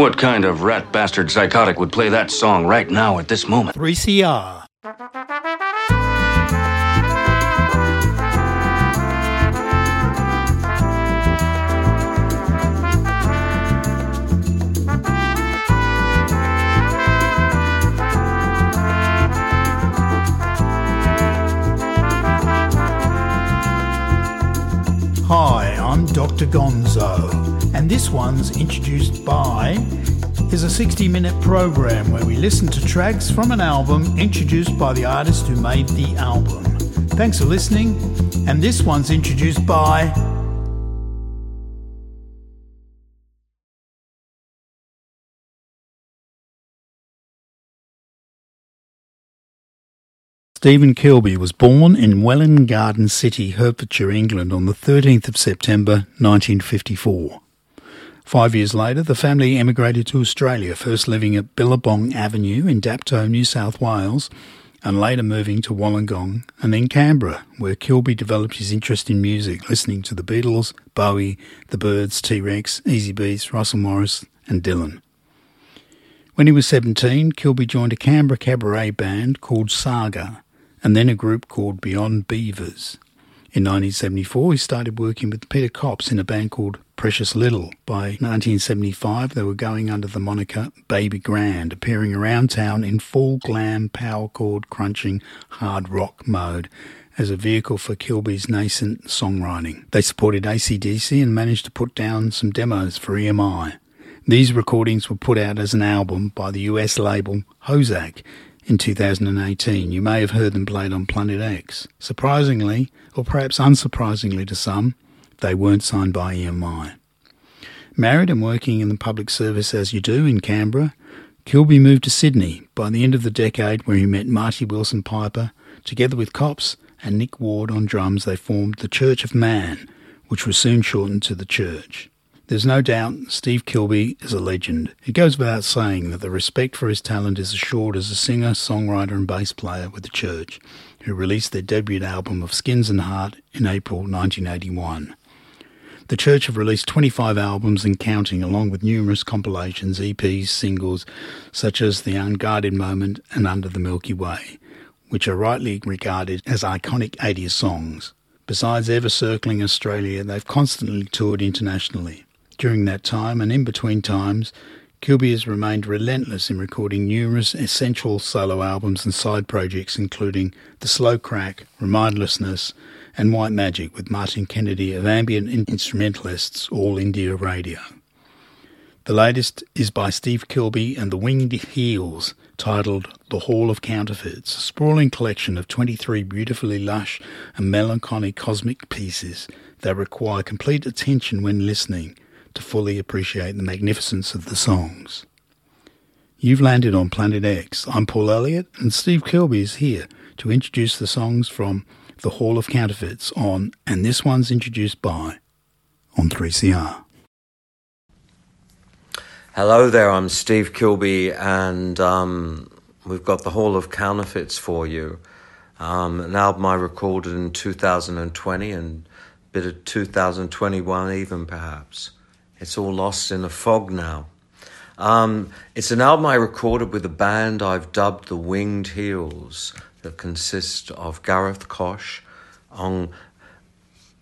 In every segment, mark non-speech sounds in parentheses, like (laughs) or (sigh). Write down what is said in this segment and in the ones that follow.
What kind of rat bastard psychotic would play that song right now at this moment? 3CR. Hi, I'm Dr. Gonzo, and this one's introduced by is a 60 minute program where we listen to tracks from an album introduced by the artist who made the album. Thanks for listening, and this one's introduced by Steven Kilbey was born in Welwyn Garden City, Hertfordshire, England on the 13th of September 1954. Five years later, the family emigrated to Australia, first living at Billabong Avenue in Dapto, New South Wales, and later moving to Wollongong and then Canberra, where Kilbey developed his interest in music, listening to the Beatles, Bowie, The Byrds, T-Rex, Easy Easybeats, Russell Morris and Dylan. When he was 17, Kilbey joined a Canberra cabaret band called Saga, and then a group called Beyond Beavers. In 1974, he started working with Peter Koppes in a band called Precious Little. By 1975, they were going under the moniker Baby Grande, appearing around town in full glam power chord crunching hard rock mode as a vehicle for Kilbey's nascent songwriting. They supported ACDC and managed to put down some demos for EMI. These recordings were put out as an album by the US label Hozac in 2018. You may have heard them played on Planet X. Surprisingly, or perhaps unsurprisingly to some, they weren't signed by EMI. Married and working in the public service as you do in Canberra, Kilbey moved to Sydney by the end of the decade where he met Marty Wilson Piper. Together with Koppes and Nick Ward on drums, they formed the Church of Man, which was soon shortened to the Church. There's no doubt Steve Kilbey is a legend. It goes without saying that the respect for his talent is assured as a singer, songwriter, and bass player with the Church, who released their debut album of Skins and Heart in April 1981. The Church have released 25 albums and counting, along with numerous compilations, EPs, singles, such as The Unguarded Moment and Under the Milky Way, which are rightly regarded as iconic 80s songs. Besides ever circling Australia, they've constantly toured internationally. During that time and in between times, Kilbey has remained relentless in recording numerous essential solo albums and side projects, including The Slow Crack, Remindlessness, and White Magic with Martin Kennedy of Ambient Instrumentalists All India Radio. The latest is by Steve Kilbey and the Winged Heels, titled The Hall of Counterfeits, a sprawling collection of 23 beautifully lush and melancholy cosmic pieces that require complete attention when listening to fully appreciate the magnificence of the songs. You've landed on Planet X. I'm Paul Elliott, and Steve Kilbey is here to introduce the songs from The Hall of Counterfeits on, and this one's introduced by, on 3CR. Hello there, I'm Steve Kilbey, and um, we've got The Hall of Counterfeits for you. Um, an album I recorded in 2020 and a bit of 2021, even perhaps. It's all lost in a fog now. Um, it's an album I recorded with a band I've dubbed the Winged Heels that consist of Gareth Koch on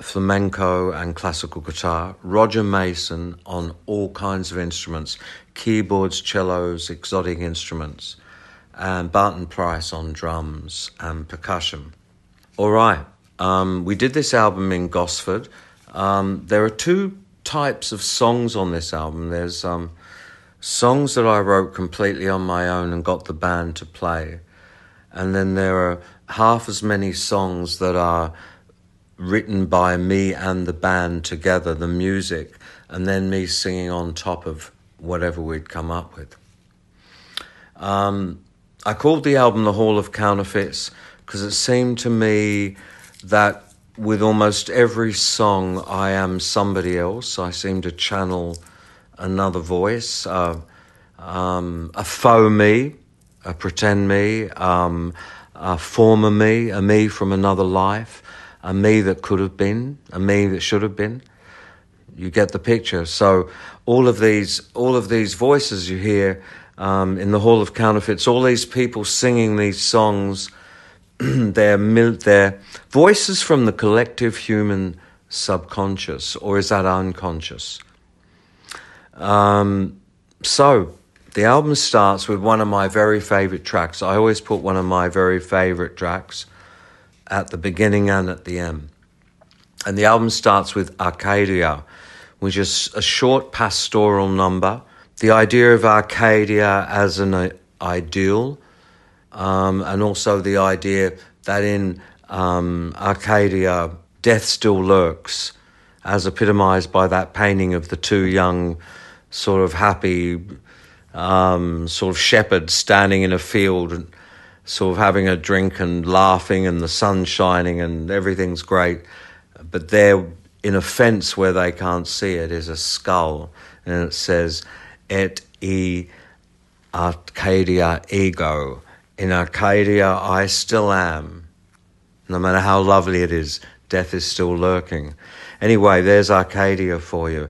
flamenco and classical guitar, Roger Mason on all kinds of instruments, keyboards, cellos, exotic instruments, and Barton Price on drums and percussion. All right, um, we did this album in Gosford. Um, there are two types of songs on this album. There's um, songs that I wrote completely on my own and got the band to play. And then there are half as many songs that are written by me and the band together, the music, and then me singing on top of whatever we'd come up with. Um, I called the album The Hall of Counterfeits because it seemed to me that with almost every song, I am somebody else. I seem to channel another voice, uh, um, a faux me, a pretend me, um, a former me, a me from another life, a me that could have been, a me that should have been. you get the picture. So all of these, all of these voices you hear um, in the Hall of Counterfeits, all these people singing these songs, (clears throat) they're, they're voices from the collective human subconscious, or is that unconscious? Um, so the album starts with one of my very favorite tracks. I always put one of my very favorite tracks at the beginning and at the end. And the album starts with Arcadia, which is a short pastoral number. The idea of Arcadia as an ideal, um, and also the idea that in um, Arcadia, death still lurks, as epitomized by that painting of the two young, sort of happy, um, sort of shepherd standing in a field and sort of having a drink and laughing, and the sun shining, and everything's great but there in a fence where they can't see it is a skull, and it says, Et e Arcadia ego. In Arcadia, I still am. No matter how lovely it is, death is still lurking. Anyway, there's Arcadia for you.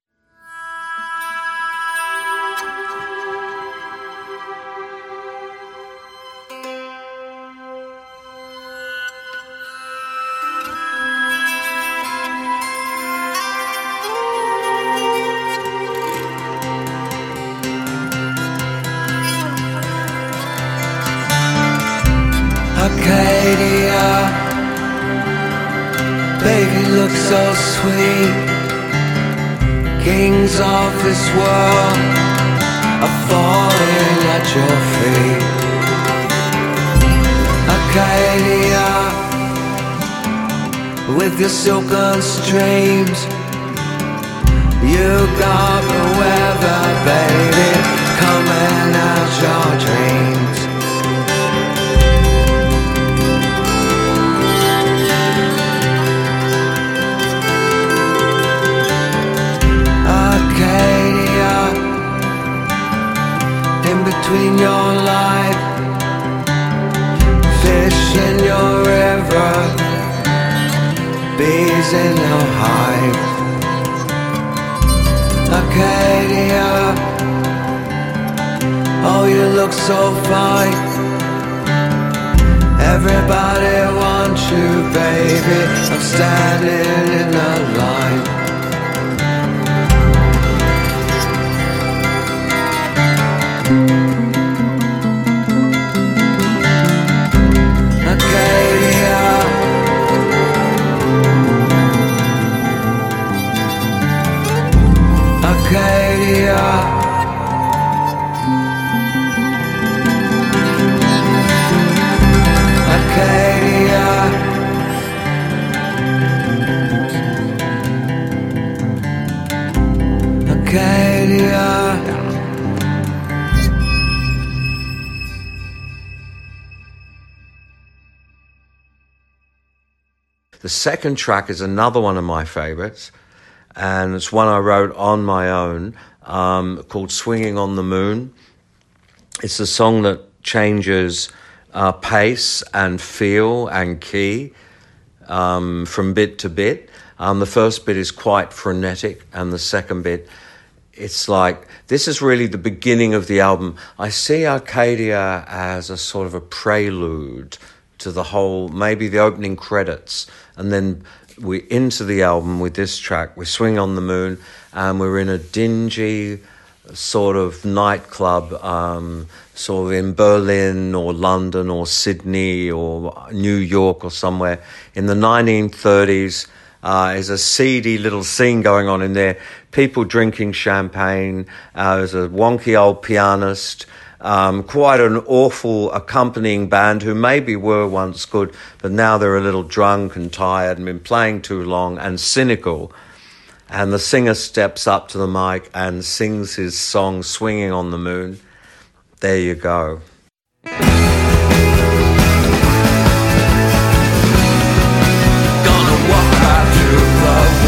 Second track is another one of my favorites, and it's one I wrote on my own um, called Swinging on the Moon. It's a song that changes uh, pace and feel and key um, from bit to bit. Um, the first bit is quite frenetic, and the second bit, it's like this is really the beginning of the album. I see Arcadia as a sort of a prelude to the whole, maybe the opening credits, and then we're into the album with this track. We swing on the moon, and we're in a dingy sort of nightclub, um, sort of in Berlin or London or Sydney or New York or somewhere in the 1930s. Uh, there's a seedy little scene going on in there. People drinking champagne. Uh, there's a wonky old pianist um, quite an awful accompanying band who maybe were once good, but now they're a little drunk and tired and been playing too long and cynical. And the singer steps up to the mic and sings his song, Swinging on the Moon. There you go. Gonna walk the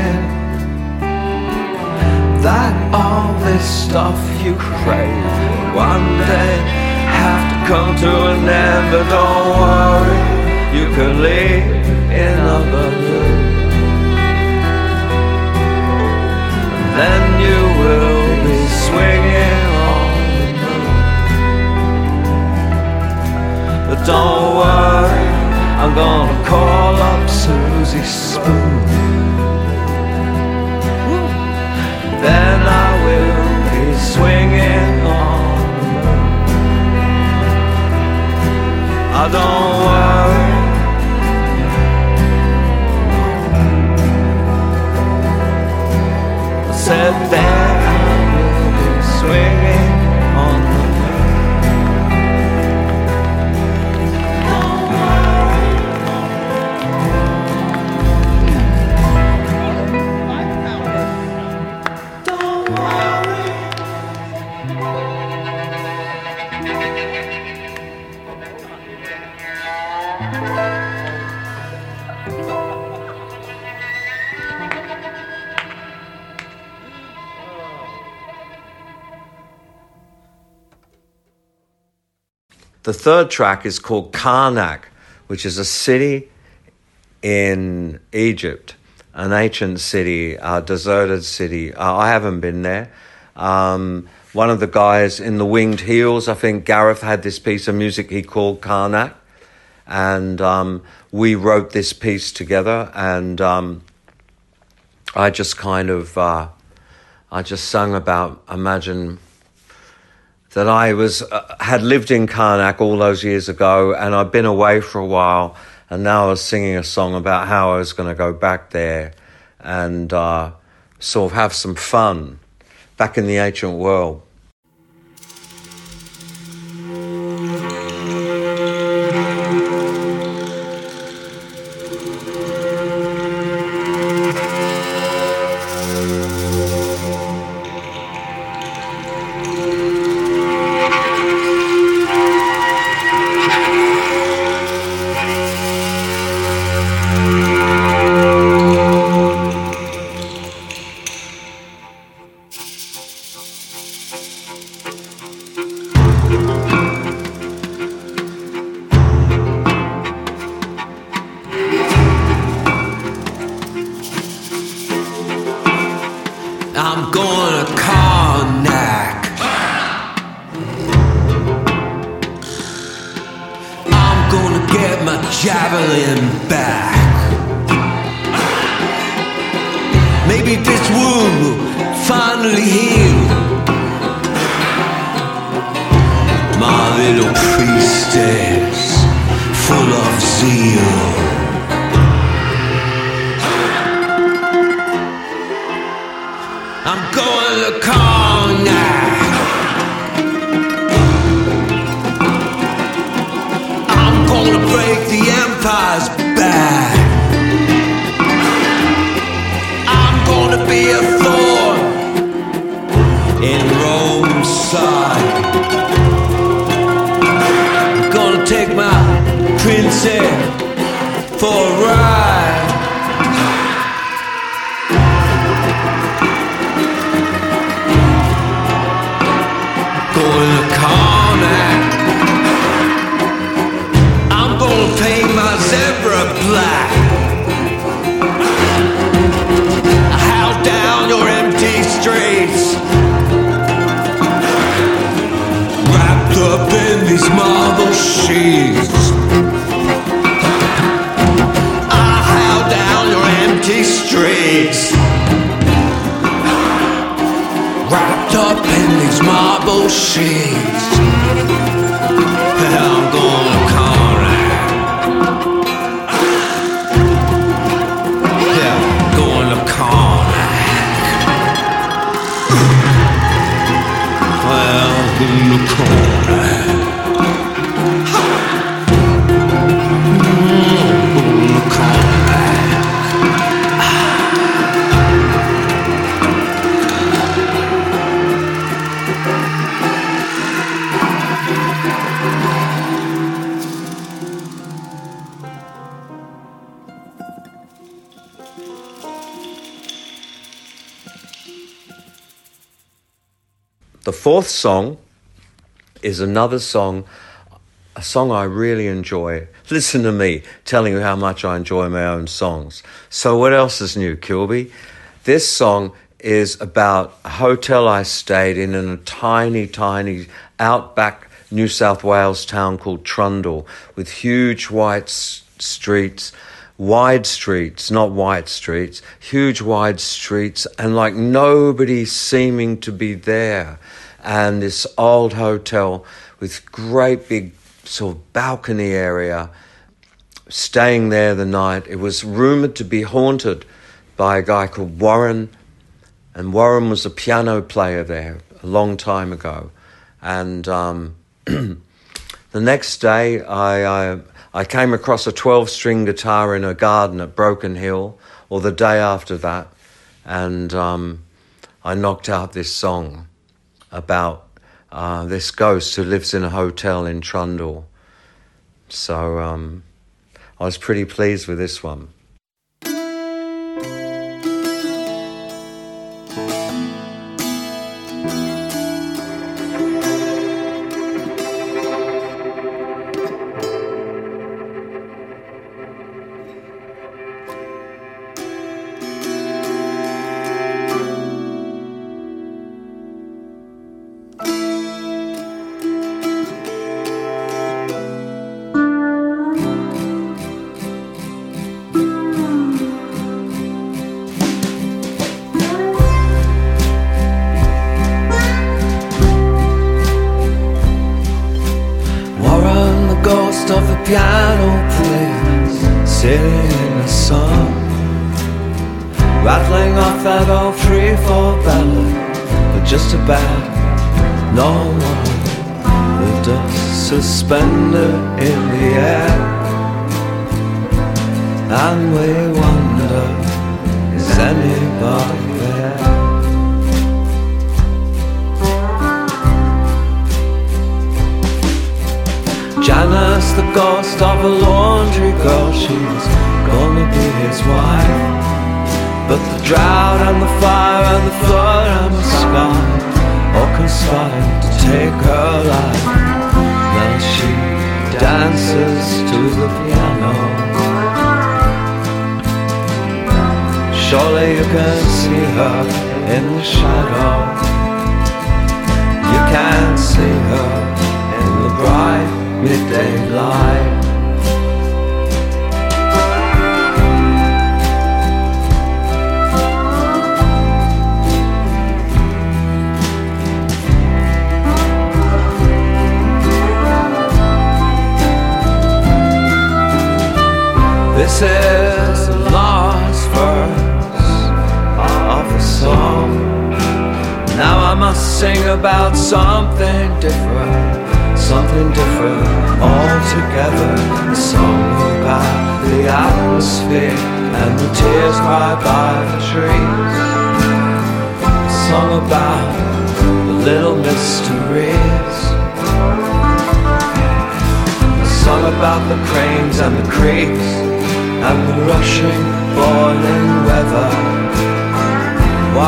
that all this stuff you crave one day have to come to an end. But don't worry, you can live in a balloon. Then you will be swinging on the moon. But don't worry, I'm gonna call up Susie Spoon. then I will be swinging on. I don't worry. I said, third track is called Karnak, which is a city in Egypt, an ancient city, a deserted city. Uh, I haven't been there. Um, one of the guys in the Winged Heels, I think Gareth had this piece of music he called Karnak, and um, we wrote this piece together. And um, I just kind of, uh, I just sung about imagine that I was uh, had lived in Karnak all those years ago, and I'd been away for a while, and now I was singing a song about how I was going to go back there and uh, sort of have some fun back in the ancient world. Is another song, a song I really enjoy. Listen to me telling you how much I enjoy my own songs. So, what else is new, Kilbey? This song is about a hotel I stayed in in a tiny, tiny outback New South Wales town called Trundle with huge white s- streets wide streets, not white streets, huge wide streets, and like nobody seeming to be there. And this old hotel with great big sort of balcony area, staying there the night. It was rumored to be haunted by a guy called Warren, and Warren was a piano player there a long time ago. And um, (clears throat) the next day, I, I I came across a 12 string guitar in a garden at Broken Hill, or the day after that, and um, I knocked out this song about uh, this ghost who lives in a hotel in Trundle. So um, I was pretty pleased with this one.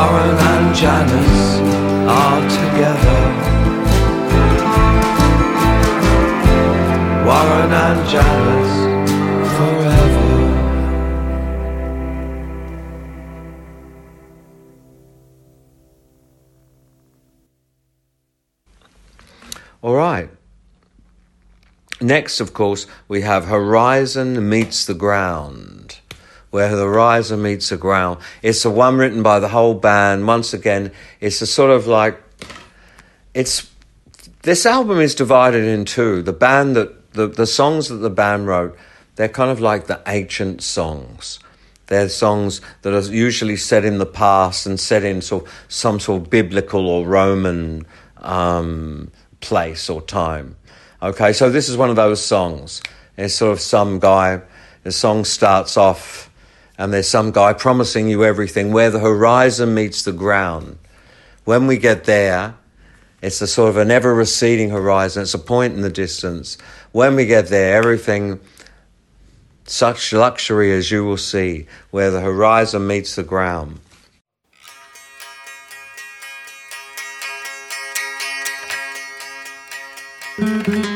Warren and Janice are together. Warren and Janice forever. All right. Next, of course, we have Horizon Meets the Ground, where the horizon meets the ground. It's the one written by the whole band. Once again, it's a sort of like it's this album is divided in two. The band that the, the songs that the band wrote, they're kind of like the ancient songs. They're songs that are usually set in the past and set in sort of some sort of biblical or Roman um, place or time. Okay, so this is one of those songs. It's sort of some guy, the song starts off, and there's some guy promising you everything where the horizon meets the ground. When we get there, it's a sort of an ever receding horizon, it's a point in the distance. When we get there, everything, such luxury as you will see, where the horizon meets the ground. Mm-hmm.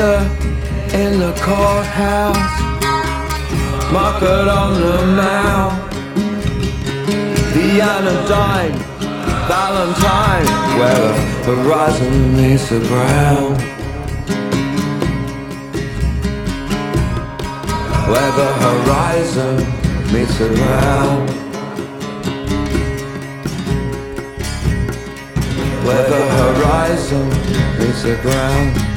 In the courthouse, market on the mound, the anodyne Valentine, where the horizon meets the ground. Where the horizon meets the ground. Where the horizon meets the ground.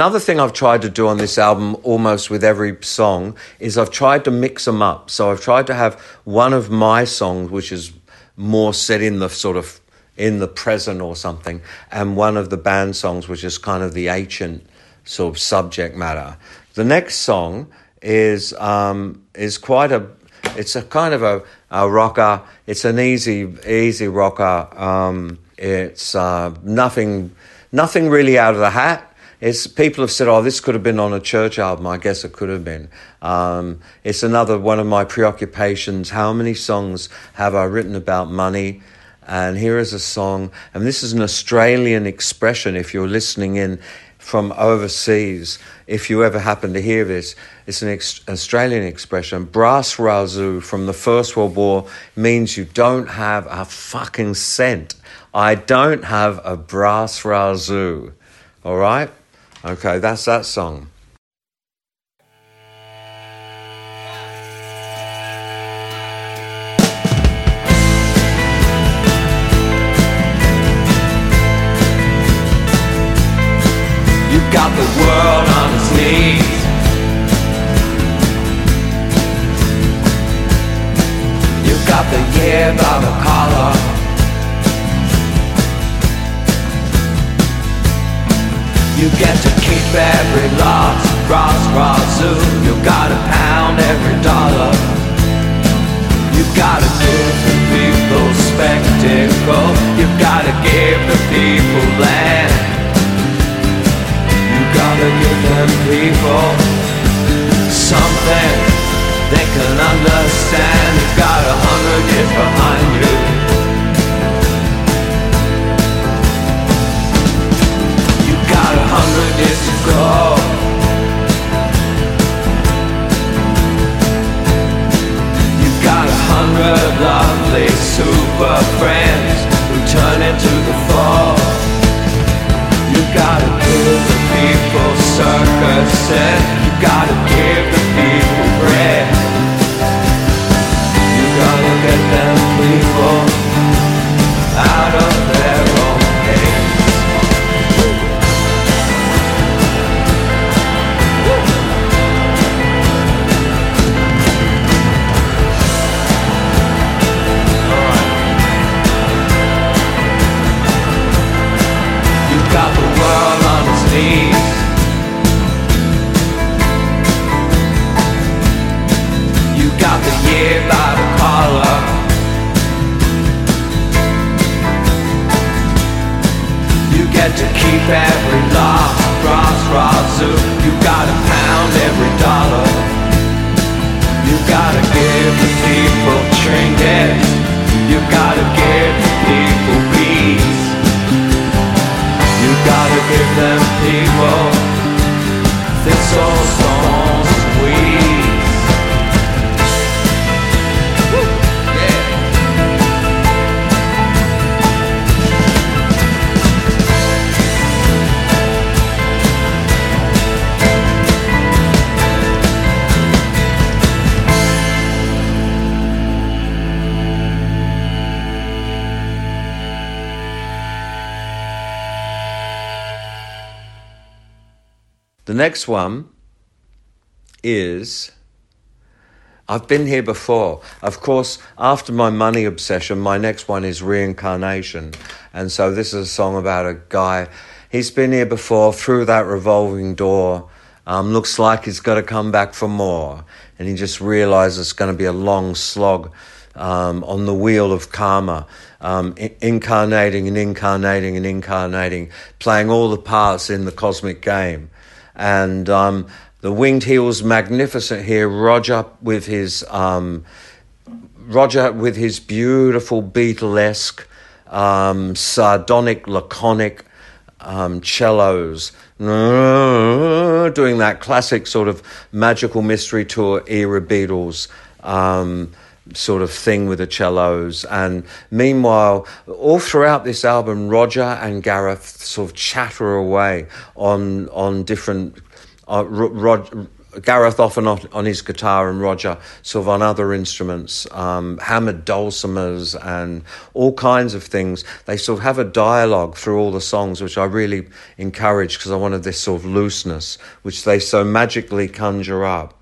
Another thing I've tried to do on this album, almost with every song, is I've tried to mix them up. So I've tried to have one of my songs, which is more set in the sort of in the present or something, and one of the band songs, which is kind of the ancient sort of subject matter. The next song is um, is quite a it's a kind of a, a rocker. It's an easy easy rocker. Um, it's uh, nothing nothing really out of the hat. It's people have said, "Oh, this could have been on a church album." I guess it could have been. Um, it's another one of my preoccupations. How many songs have I written about money? And here is a song, and this is an Australian expression. If you're listening in from overseas, if you ever happen to hear this, it's an ex- Australian expression. Brass razoo from the First World War means you don't have a fucking cent. I don't have a brass razoo. All right? Okay, that's that song. You've got the world on its knees. You've got the year by the You get to keep every loss, cross, cross, zoo. You gotta pound every dollar. You gotta give the people spectacle. You gotta give the people land. You gotta give them people something they can understand. You got a hundred years behind lovely super friends who turn into the fall. You gotta give the people circuses. You gotta give the people bread. You gotta get them people keep every loss, cross, razoo. You gotta pound every dollar. You gotta give the people trinkets. You gotta give the people peace. You gotta give them people next one is I've been here before. Of course, after my money obsession, my next one is reincarnation. And so this is a song about a guy. He's been here before through that revolving door. Um, looks like he's got to come back for more. And he just realizes it's going to be a long slog um, on the wheel of karma, um, i- incarnating and incarnating and incarnating, playing all the parts in the cosmic game. And um, the winged heel's magnificent here. Roger with his um, Roger with his beautiful Beatlesque, um, sardonic, laconic um, cellos, (laughs) doing that classic sort of magical mystery tour era Beatles. Um, sort of thing with the cellos and meanwhile all throughout this album roger and gareth sort of chatter away on on different uh, Rod, Gareth often on, his guitar and Roger sort of on other instruments, um, hammered dulcimers and all kinds of things. They sort of have a dialogue through all the songs, which I really encourage because I wanted this sort of looseness, which they so magically conjure up.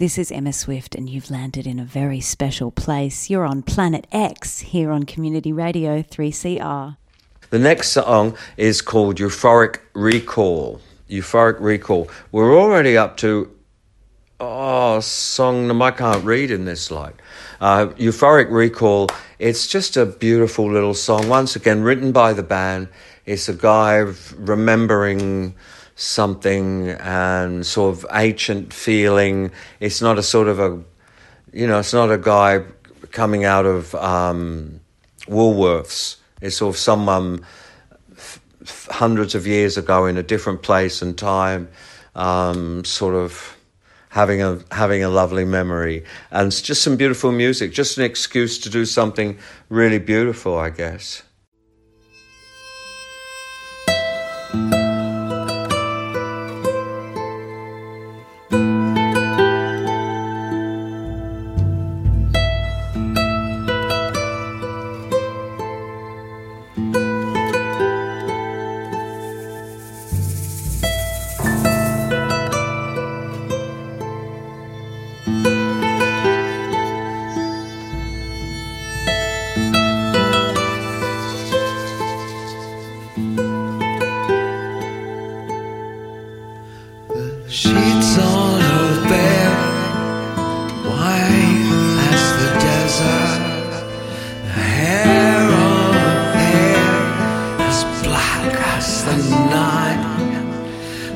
This is Emma Swift, and you've landed in a very special place. You're on Planet X here on Community Radio 3CR. The next song is called Euphoric Recall. Euphoric Recall. We're already up to oh, song I can't read in this light. Uh, Euphoric Recall. It's just a beautiful little song. Once again, written by the band. It's a guy remembering something and sort of ancient feeling. It's not a sort of a, you know, it's not a guy coming out of um, Woolworths. It's sort of someone f- hundreds of years ago in a different place and time, um, sort of having a having a lovely memory, and just some beautiful music. Just an excuse to do something really beautiful, I guess.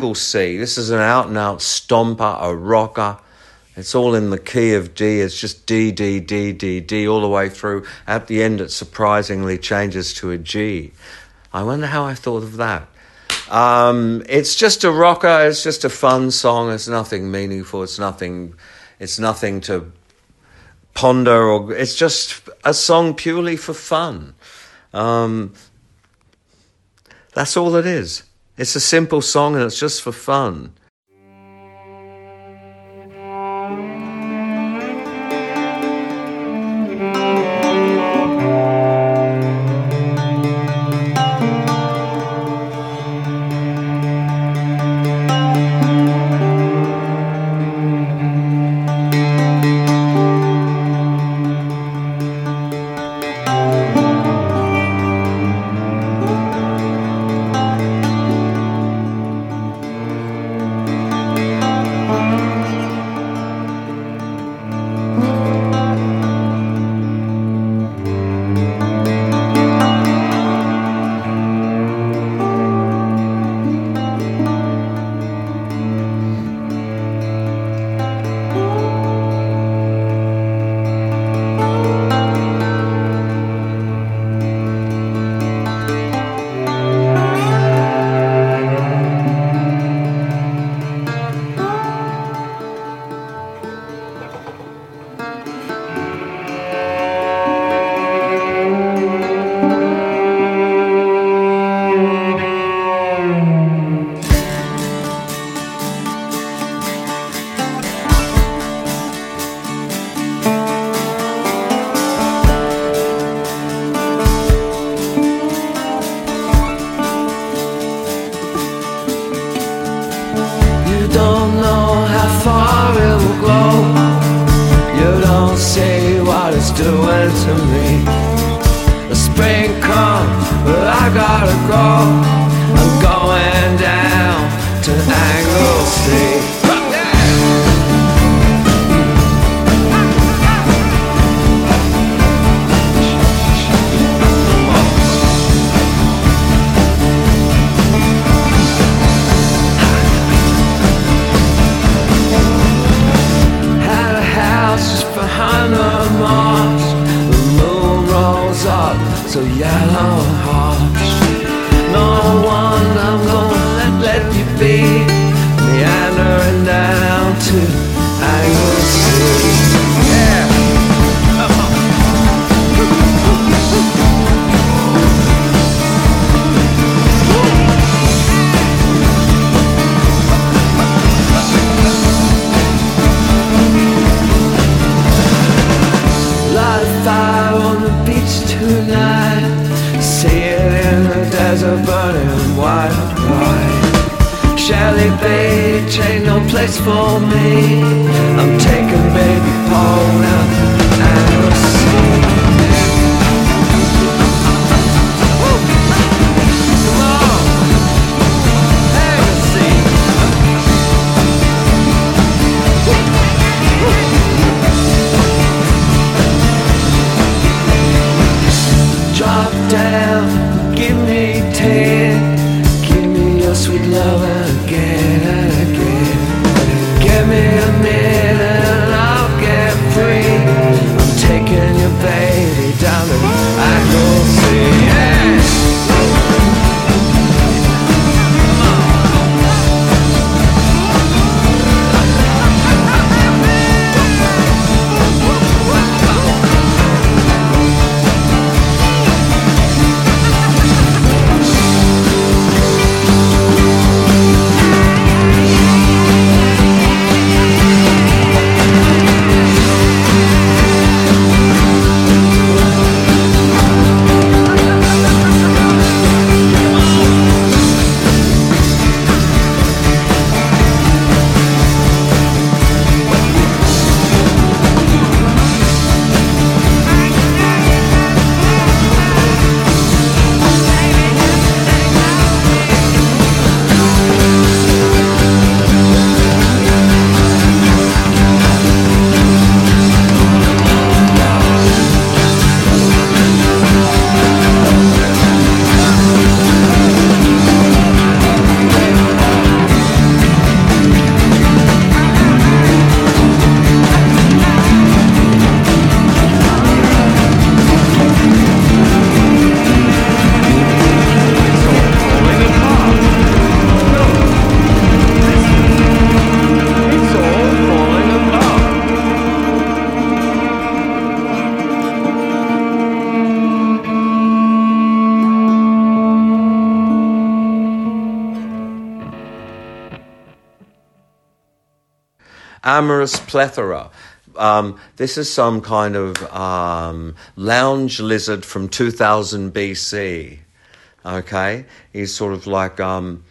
Anglesey, this is an out and out stomper, a rocker. It's all in the key of D. It's just D, D, D, D, D all the way through. At the end, it surprisingly changes to a G. I wonder how I thought of that. Um, it's just a rocker. It's just a fun song. It's nothing meaningful. It's nothing. It's nothing to ponder or. It's just a song purely for fun. Um, that's all it is. It's a simple song and it's just for fun. Amorous plethora. Um, this is some kind of um, lounge lizard from 2000 BC. Okay, he's sort of like um,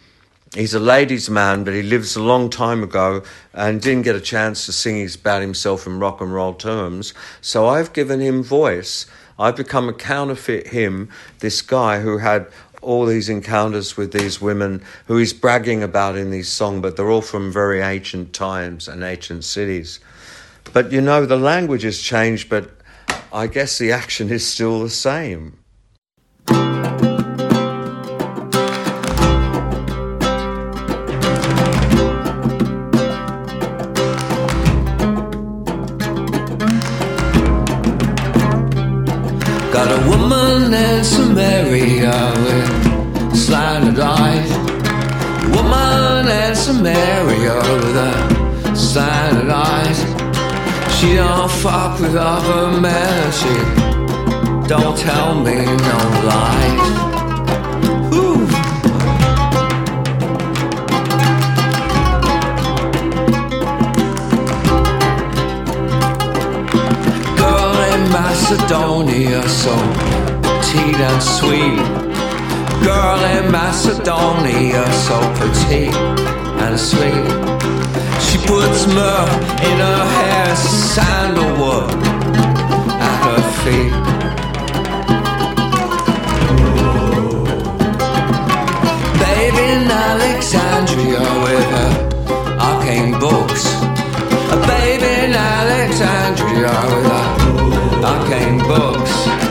he's a ladies' man, but he lives a long time ago and didn't get a chance to sing about himself in rock and roll terms. So I've given him voice. I've become a counterfeit him, this guy who had all these encounters with these women who he's bragging about in these songs, but they're all from very ancient times and ancient cities. But you know, the language has changed, but I guess the action is still the same. Got a woman in Samaria eyes. Woman in Samaria with a slanted. She don't fuck with other men. She don't tell me no lies. Macedonia, so petite and sweet. Girl in Macedonia, so petite and er sweet. She puts myrrh in her er hair, sandalwood at her er feet. Baby in Alexandria with her arcane books. A baby in Alexandria with her arcane books.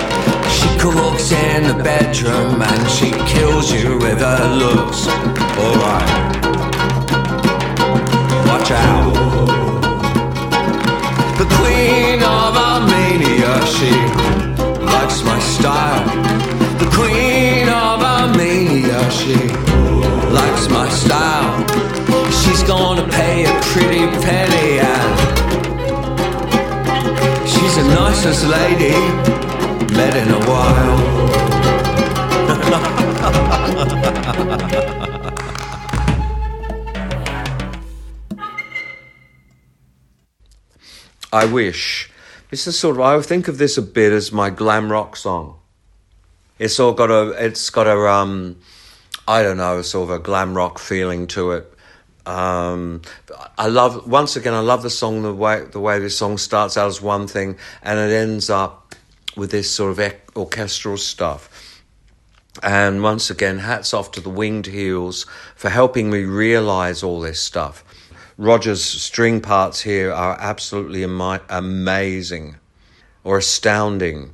She cooks in the bedroom and she kills you with her looks. Alright. Watch out. The Queen of Armenia, she likes my style. The Queen of Armenia, she likes my style. She's gonna pay a pretty penny and she's the nicest lady met in a while. I wish. This is sort of I think of this a bit as my glam rock song. It's all got a it's got a um I don't know, sort of a glam rock feeling to it. Um, I love once again. I love the song the way the way this song starts out as one thing and it ends up with this sort of orchestral stuff. And once again, hats off to the Winged Heels for helping me realize all this stuff. Roger's string parts here are absolutely amazing or astounding.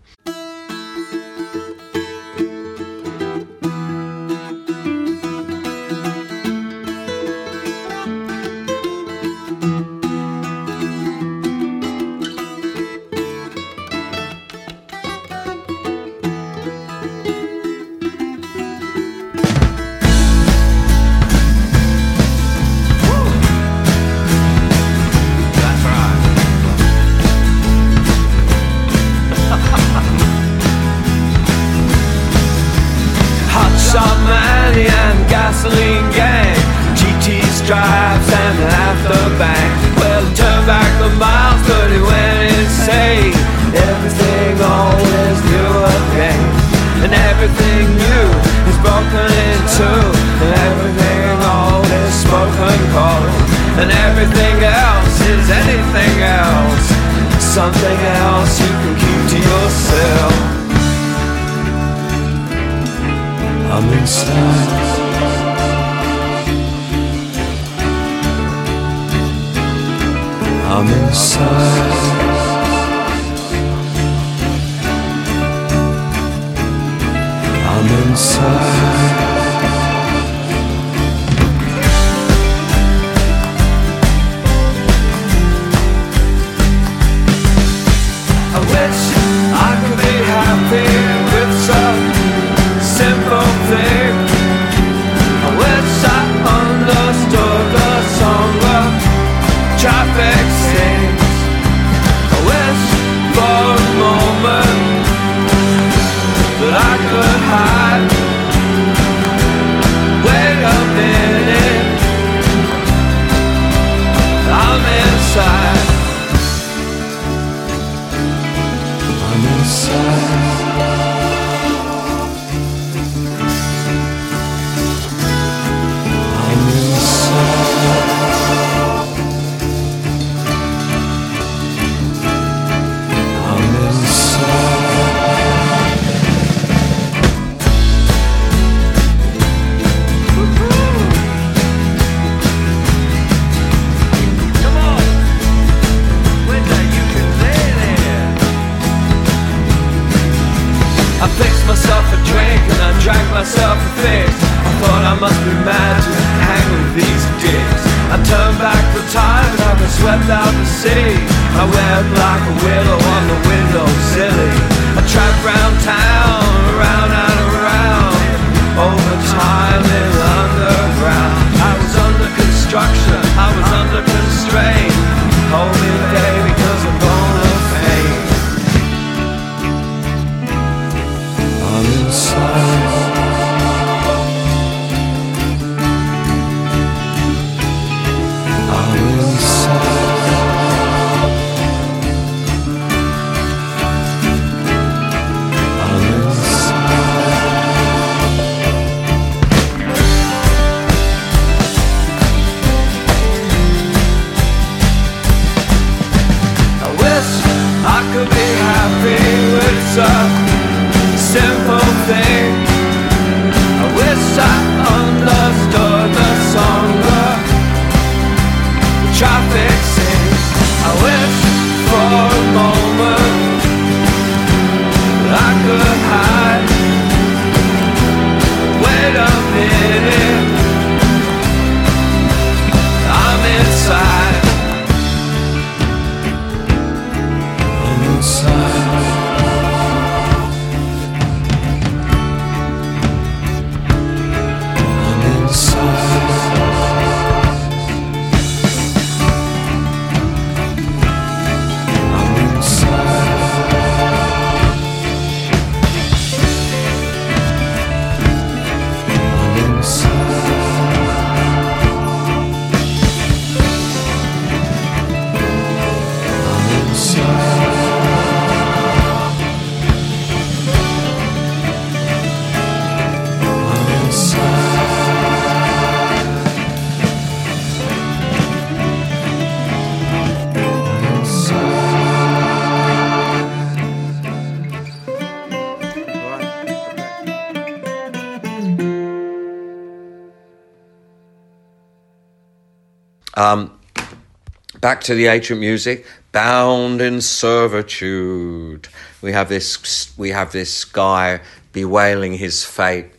To the ancient music. Bound in servitude. We have this. We have this guy bewailing his fate.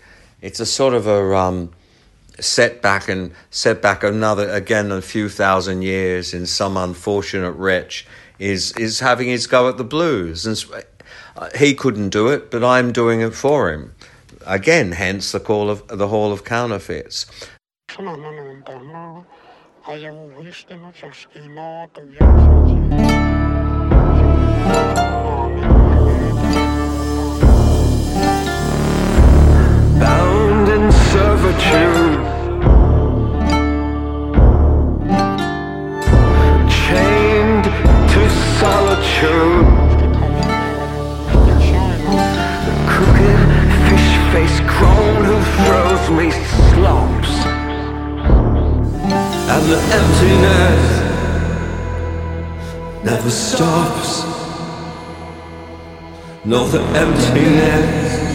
It's a sort of a um, setback and setback another again a few thousand years in some unfortunate wretch is is having his go at the blues and uh, he couldn't do it but I'm doing it for him again hence the call of the hall of counterfeits bound in servitude. Chained to solitude. The crooked fish face crone who throws me slops. And the emptiness never stops. No, the emptiness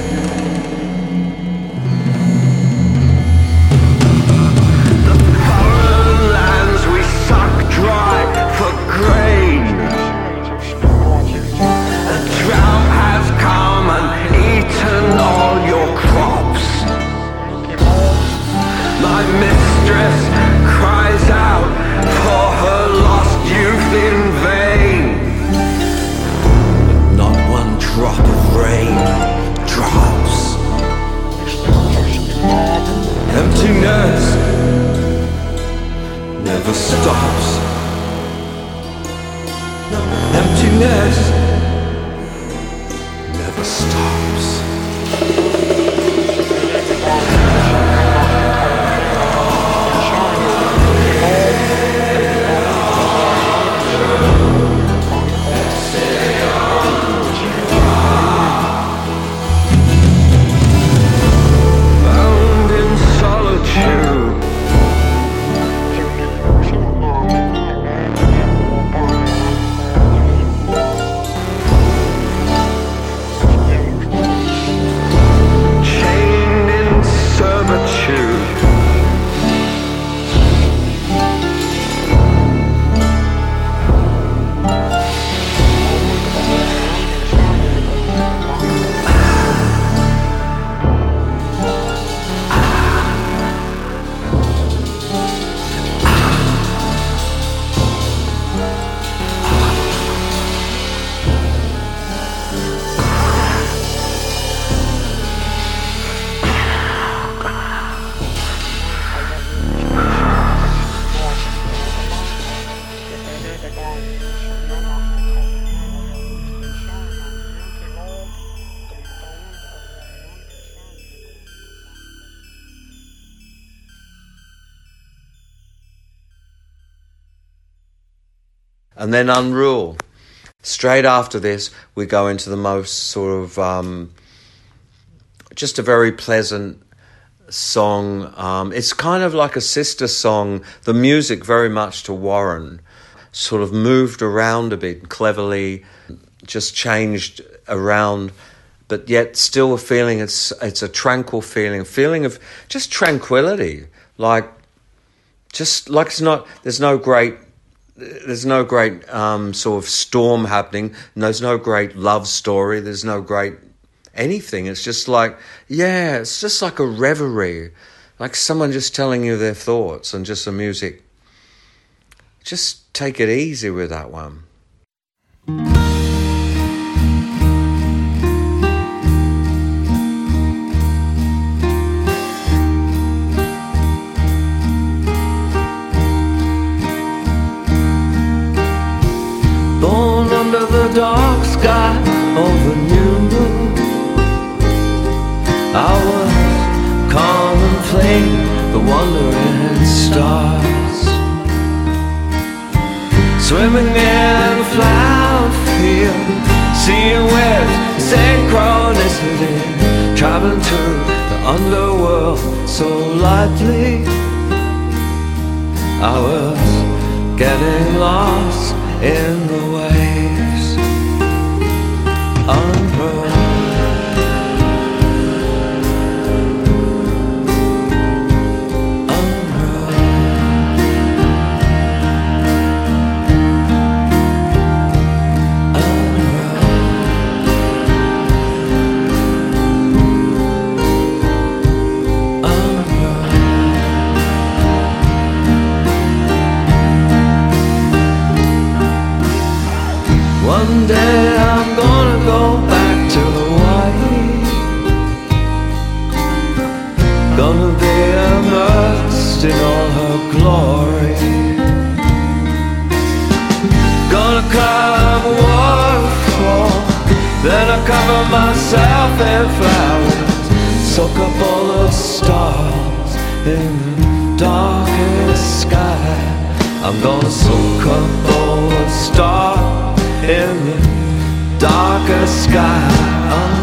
and then Unrule. Straight after this, we go into the most sort of um, just a very pleasant song. Um, it's kind of like a sister song. The music very much to Warren, sort of moved around a bit cleverly, just changed around, but yet still a feeling. It's it's a tranquil feeling, a feeling of just tranquility, like just like it's not. There's no great there's no great um, sort of storm happening. There's no great love story. There's no great anything. It's just like, yeah, it's just like a reverie, like someone just telling you their thoughts and just the music. Just take it easy with that one. Swimming in a flower field, seeing waves, synchronicity, traveling through the underworld so lightly. I was getting lost in the waves. Glory. Gonna climb a waterfall. Then I cover myself in flowers. Soak up all the stars in the darkest sky. I'm gonna soak up all the stars in the darkest sky.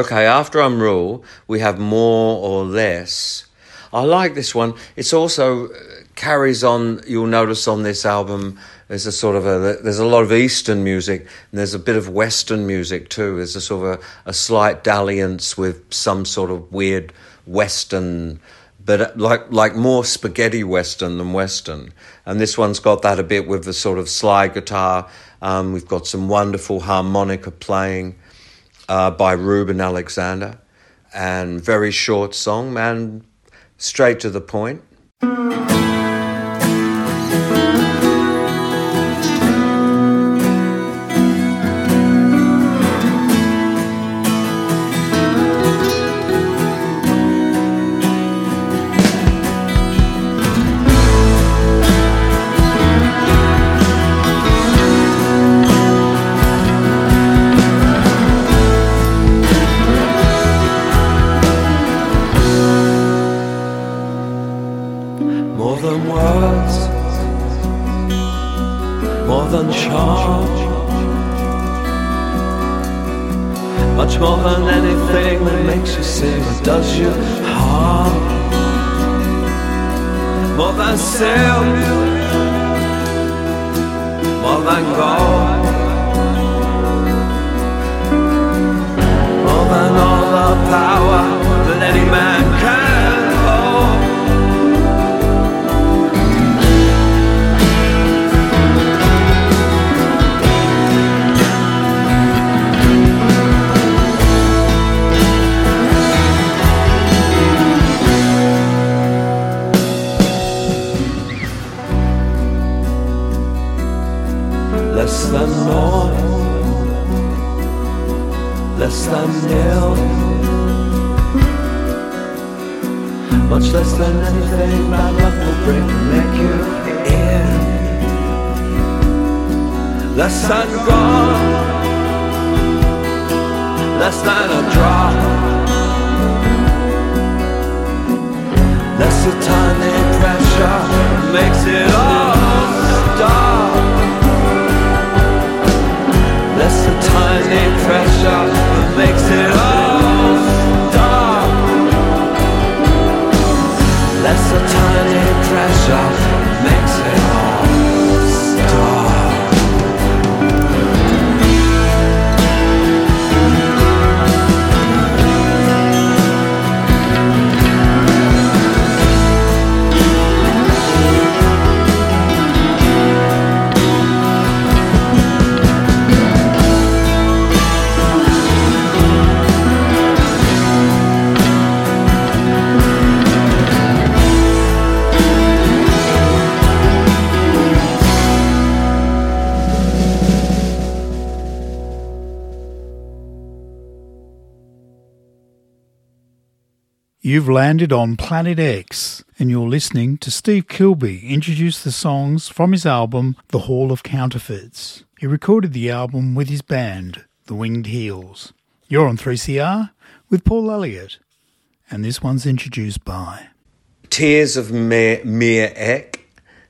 Okay, after Unrule, we have more or less. I like this one. It's also uh, carries on. You'll notice on this album, there's a sort of a there's a lot of Eastern music and there's a bit of Western music too. There's a sort of a, a slight dalliance with some sort of weird Western, but uh, like like more spaghetti Western than Western. And this one's got that a bit with the sort of slide guitar. Um, we've got some wonderful harmonica playing uh, by Ruben Alexander, and very short song, man, straight to the point. much more than anything that makes you sing or does your heart. More than silk, more than gold, more than all the power that any man. Less than nil. Much less than anything bad luck will bring, make you in. Less than gone, less than a drop. Less the tiny pressure makes it all stop. Less the tiny pressure that makes it all. Less the tiny pressure You've landed on Planet X, and you're listening to Steve Kilbey introduce the songs from his album The Hall of Counterfeits. He recorded the album with his band, The Winged Heels. You're on 3CR with Paul Elliott, and this one's introduced by. Tears of Mir Ek.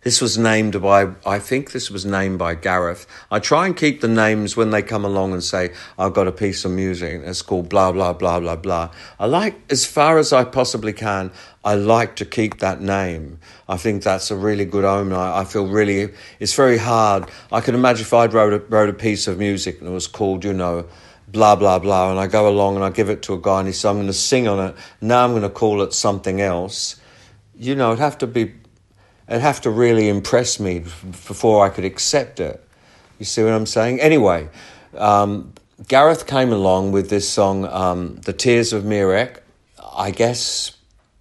This was named by, I think this was named by Gareth. I try and keep the names when they come along and say, I've got a piece of music it's called blah, blah, blah, blah, blah. I like, as far as I possibly can, I like to keep that name. I think that's a really good omen. I, I feel really, it's very hard. I can imagine if I'd wrote a, wrote a piece of music and it was called, you know, blah, blah, blah, and I go along and I give it to a guy and he says, I'm going to sing on it. Now I'm going to call it something else. You know, it'd have to be it'd have to really impress me before I could accept it. You see what I'm saying? Anyway, um, Gareth came along with this song, um, "The Tears of Mirek." I guess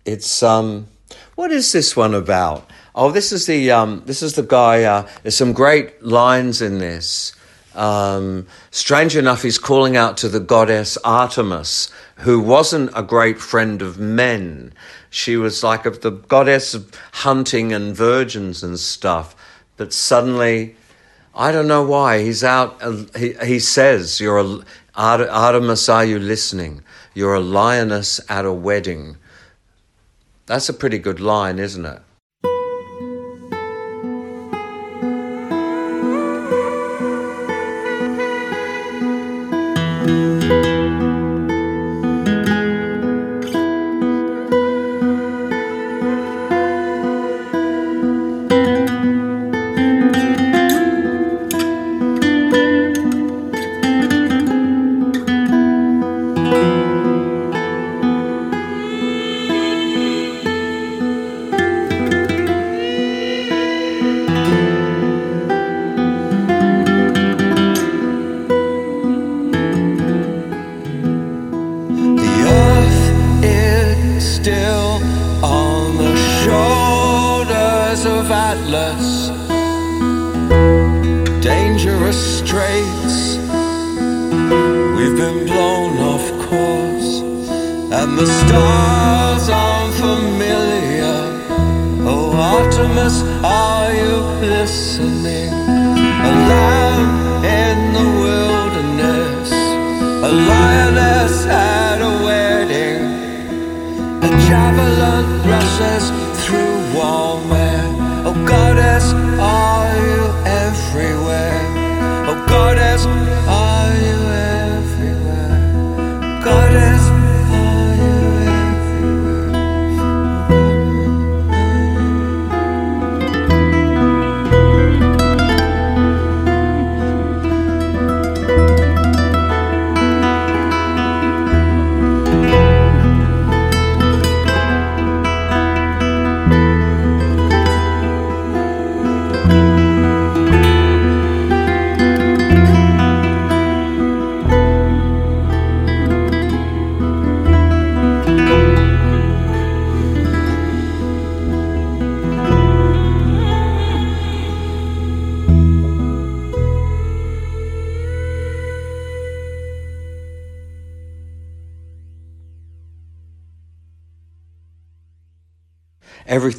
it's um, what is this one about? Oh, this is the um, this is the guy. Uh, there's some great lines in this. Um, strange enough, he's calling out to the goddess Artemis, who wasn't a great friend of men. She was like the goddess of hunting and virgins and stuff. But suddenly, I don't know why, he's out. Uh, he, he says, You're a, Art- Artemis, are you listening? You're a lioness at a wedding. That's a pretty good line, isn't it?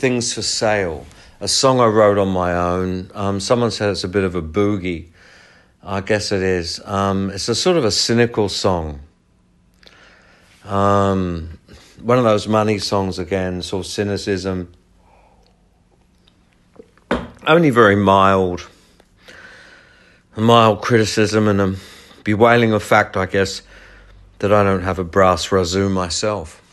Everything's for Sale, a song I wrote on my own. Um, someone said it's a bit of a boogie. I guess it is. Um, it's a sort of a cynical song. Um, one of those money songs again, sort of cynicism. Only very mild. A mild criticism and a bewailing of fact, I guess, that I don't have a brass razoo myself.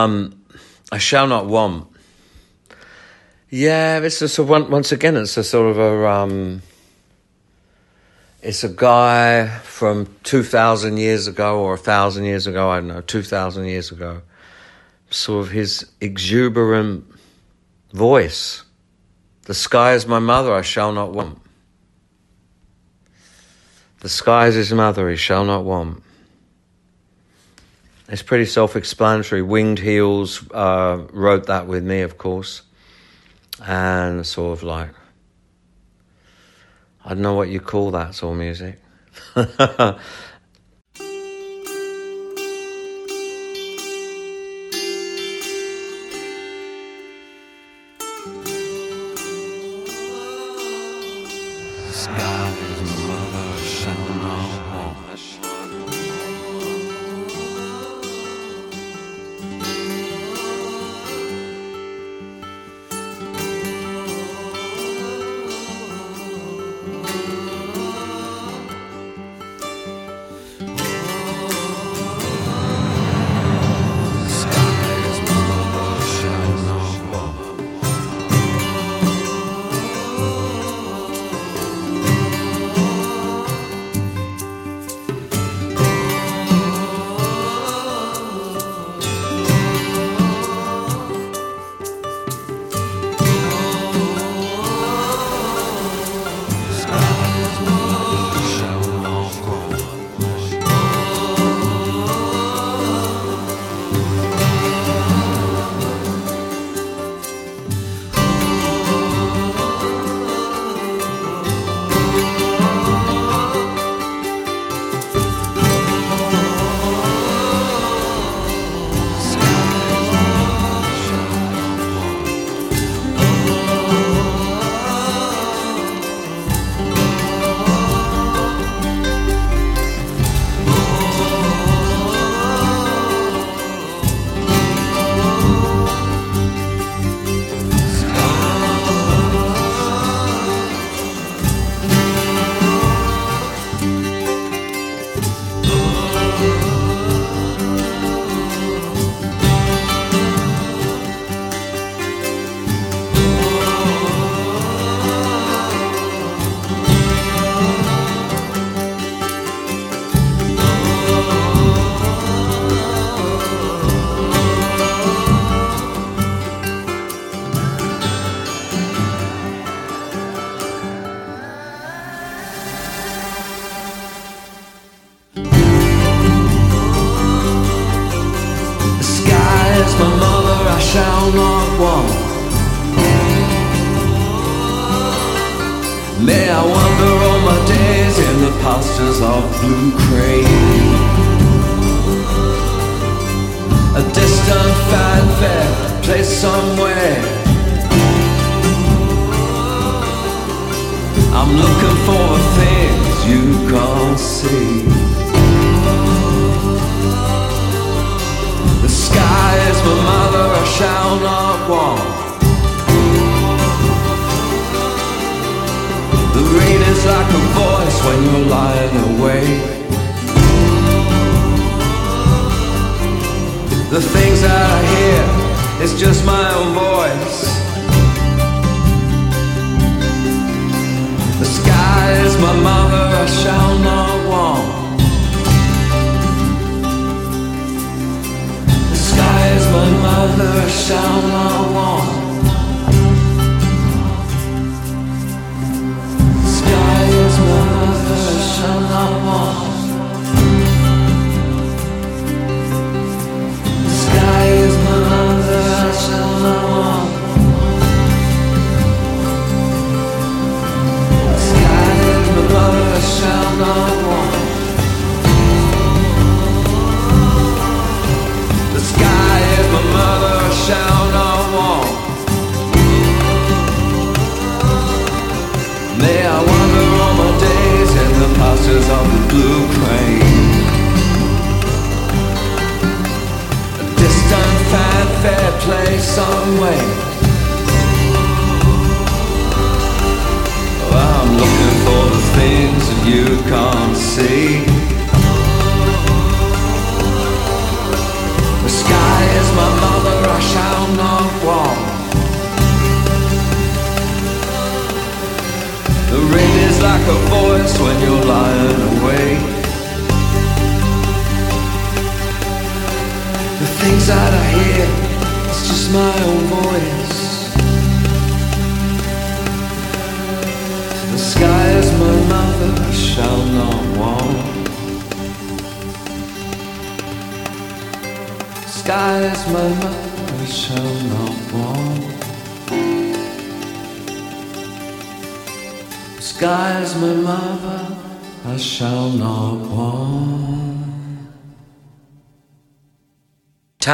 Um, I shall not want. Yeah, it's a sort of, once again, it's a sort of a um, it's a guy from two thousand years ago or a thousand years ago. I don't know, two thousand years ago. Sort of his exuberant voice. The sky is my mother; I shall not want. The sky is his mother; he shall not want. It's pretty self explanatory. Winged Heels uh, wrote that with me, of course. And sort of like, I don't know what you call that sort of music. (laughs)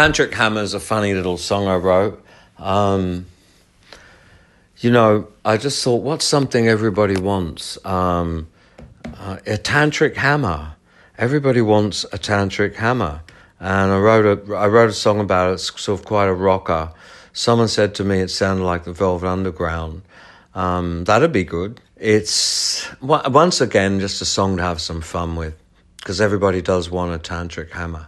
Tantric Hammer is a funny little song I wrote. Um, you know, I just thought, what's something everybody wants? Um, uh, a tantric hammer. Everybody wants a tantric hammer. And I wrote a, I wrote a song about it. It's sort of quite a rocker. Someone said to me it sounded like the Velvet Underground. Um, that'd be good. It's once again just a song to have some fun with, because everybody does want a tantric hammer.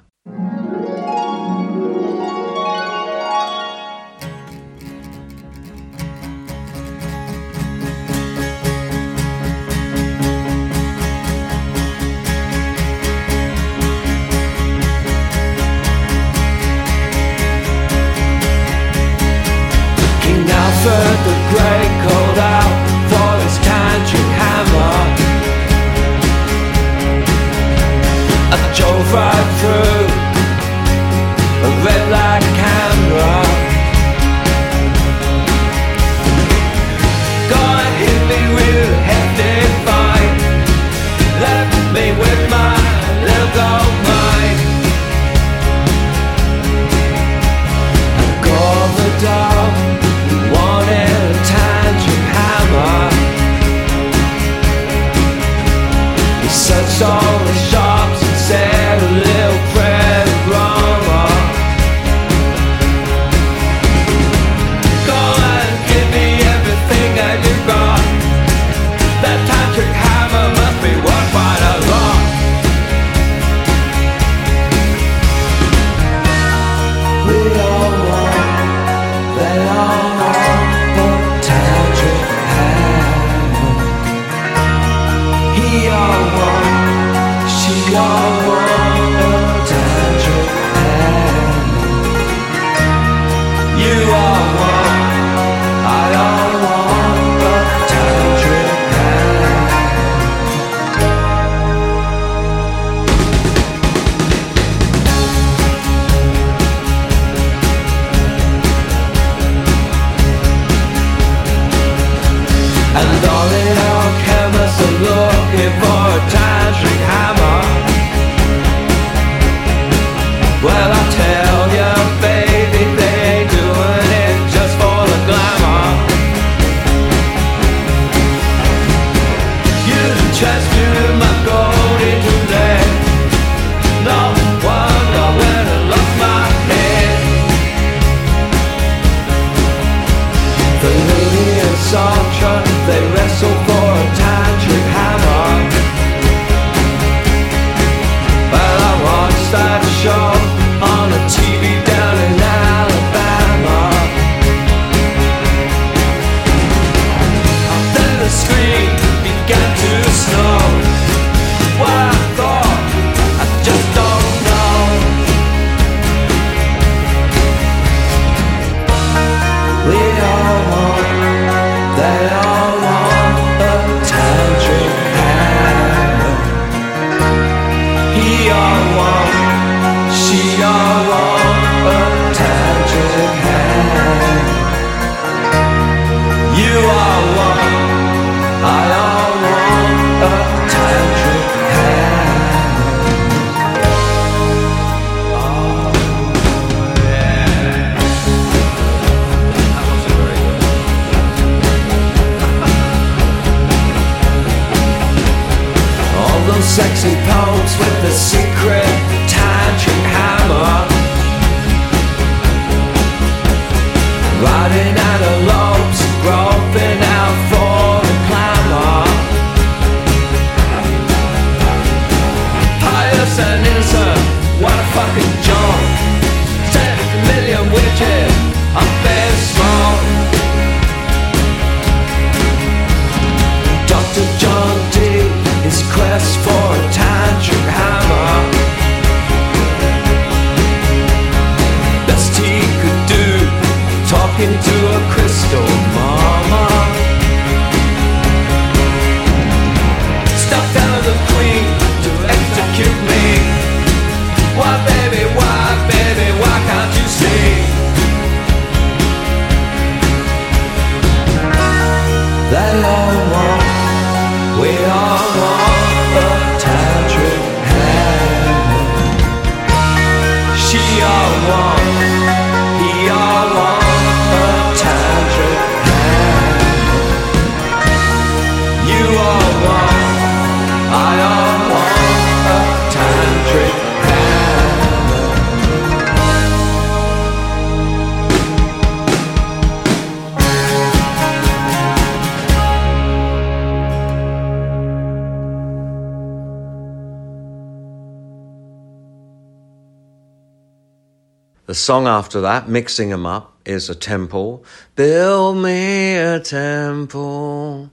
song after that, mixing them up, is a temple. Build me a temple.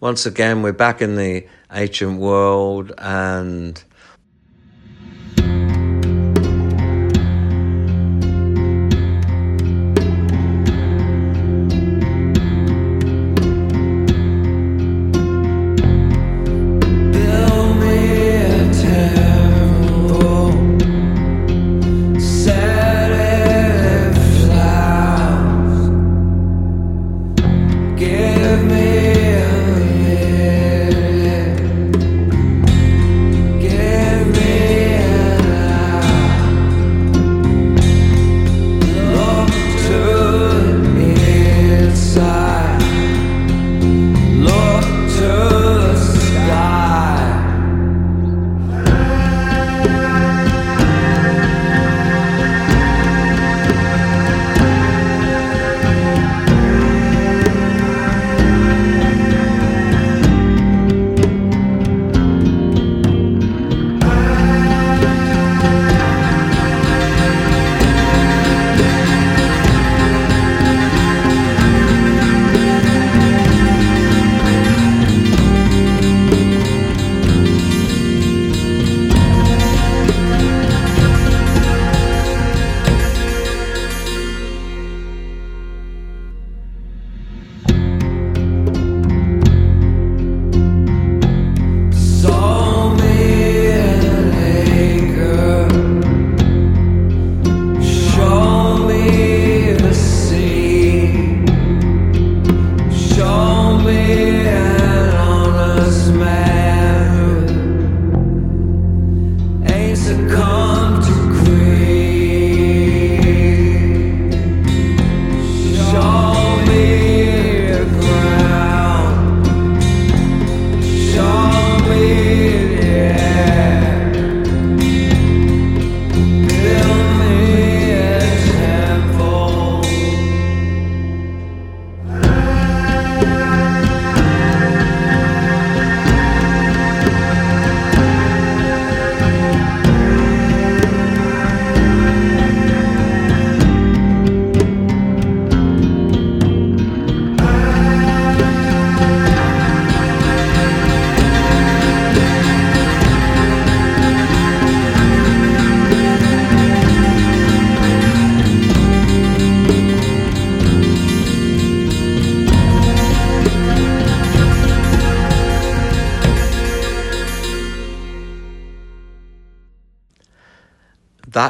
Once again, we're back in the ancient world and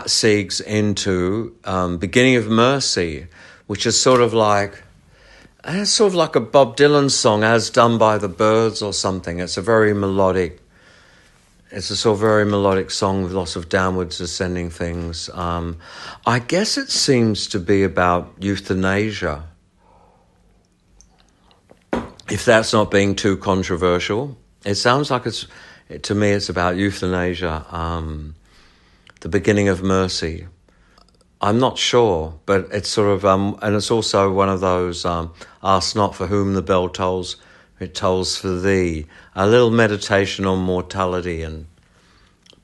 segues into um, Beginning of Mercy, which is sort of like it's sort of like a Bob Dylan song as done by the Byrds or something. It's a very melodic it's a sort of very melodic song with lots of downwards ascending things. Um, I guess it seems to be about euthanasia. If that's not being too controversial, it sounds like it's to me it's about euthanasia, um, the beginning of mercy. I'm not sure, but it's sort of, um, and it's also one of those um, ask not for whom the bell tolls, it tolls for thee. A little meditation on mortality and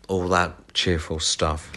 all that cheerful stuff.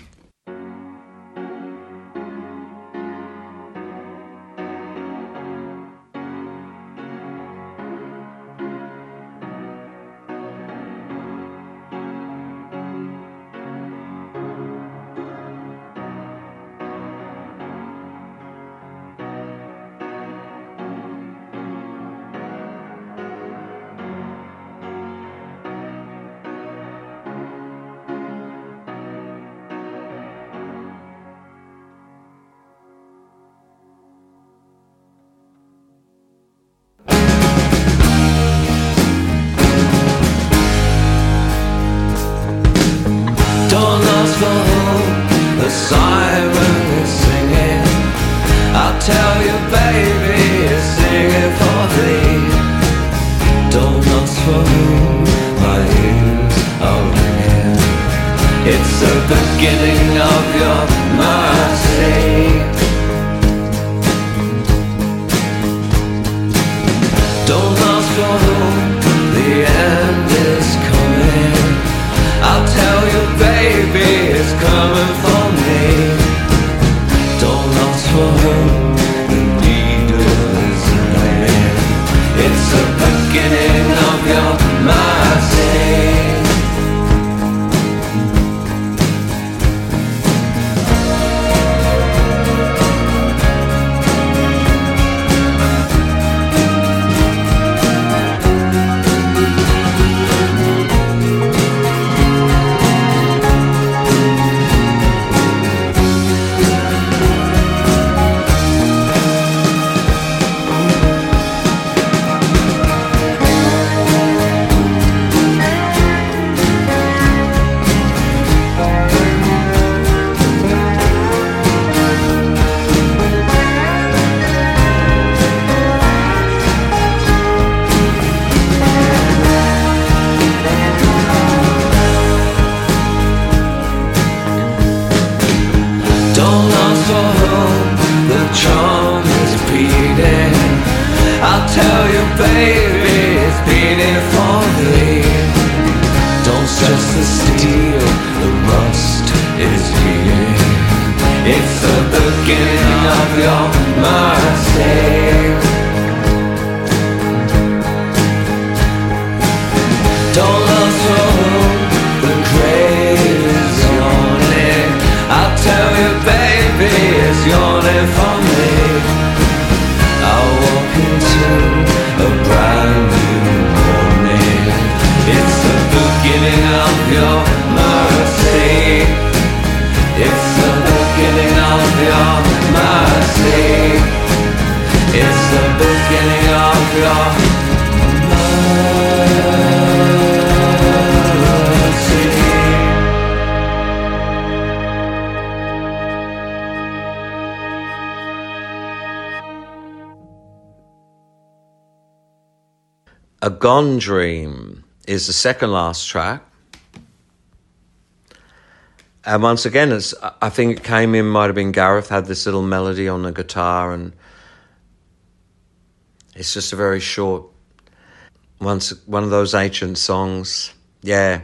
Gone Dream is the second last track. And once again, it's, I think it came in, might have been Gareth, had this little melody on the guitar, and it's just a very short, once, one of those ancient songs. Yeah.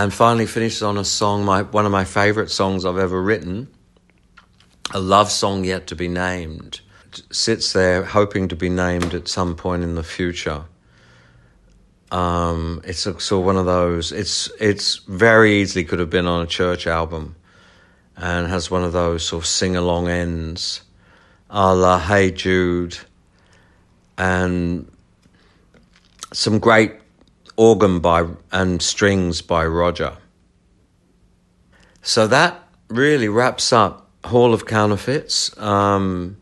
And finally finishes on a song, my one of my favorite songs I've ever written, a love song yet to be named. It sits there hoping to be named at some point in the future. Um, it's sort of one of those. It's it's very easily could have been on a church album, and has one of those sort of sing along ends, a la Hey Jude, and some great organ by and strings by Roger. So that really wraps up Hall of Counterfeits. Um,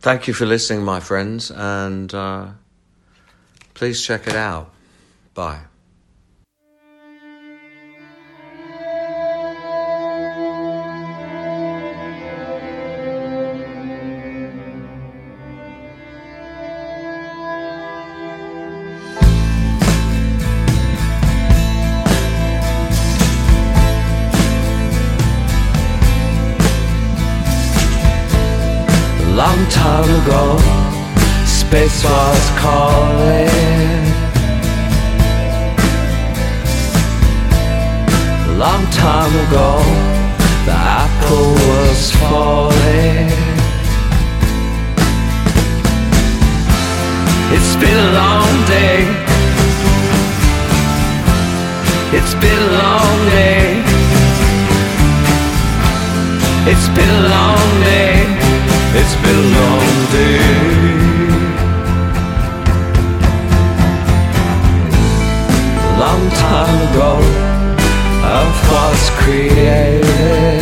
thank you for listening, my friends, and uh, please check it out. Bye. Calling. A long time ago, the apple was falling. It's been a long day. It's been a long day. It's been a long day. It's been a long day. A long time ago, Earth was created.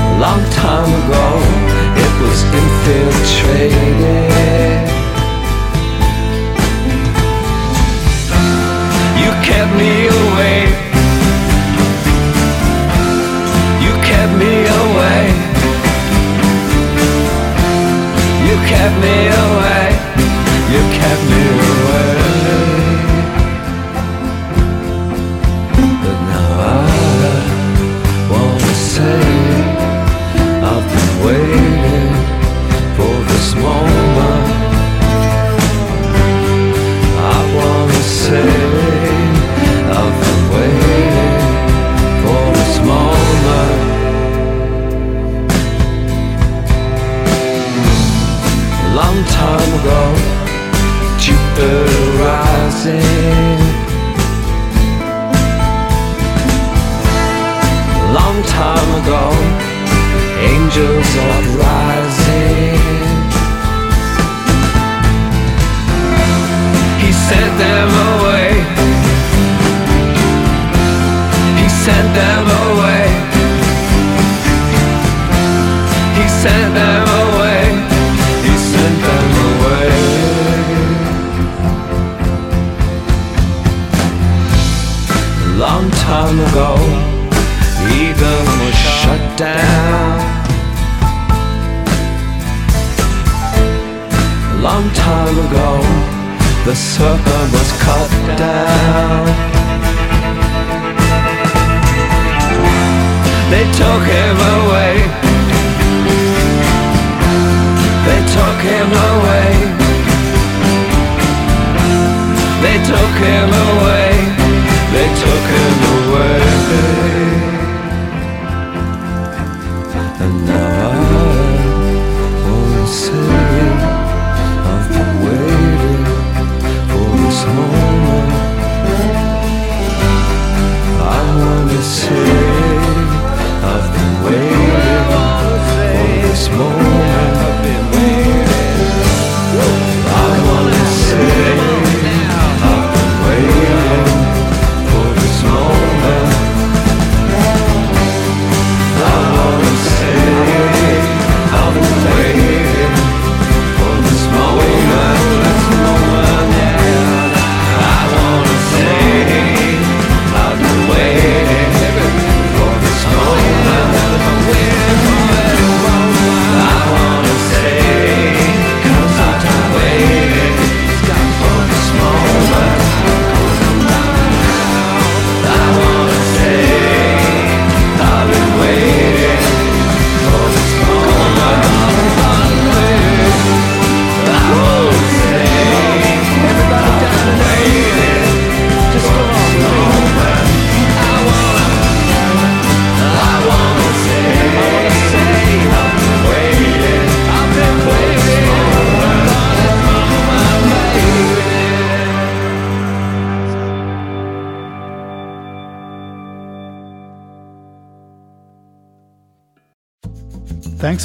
A long time ago, it was infiltrated. You kept me away. You kept me away. You kept me away. You kept me away. But now I wanna say I've been waiting for this moment.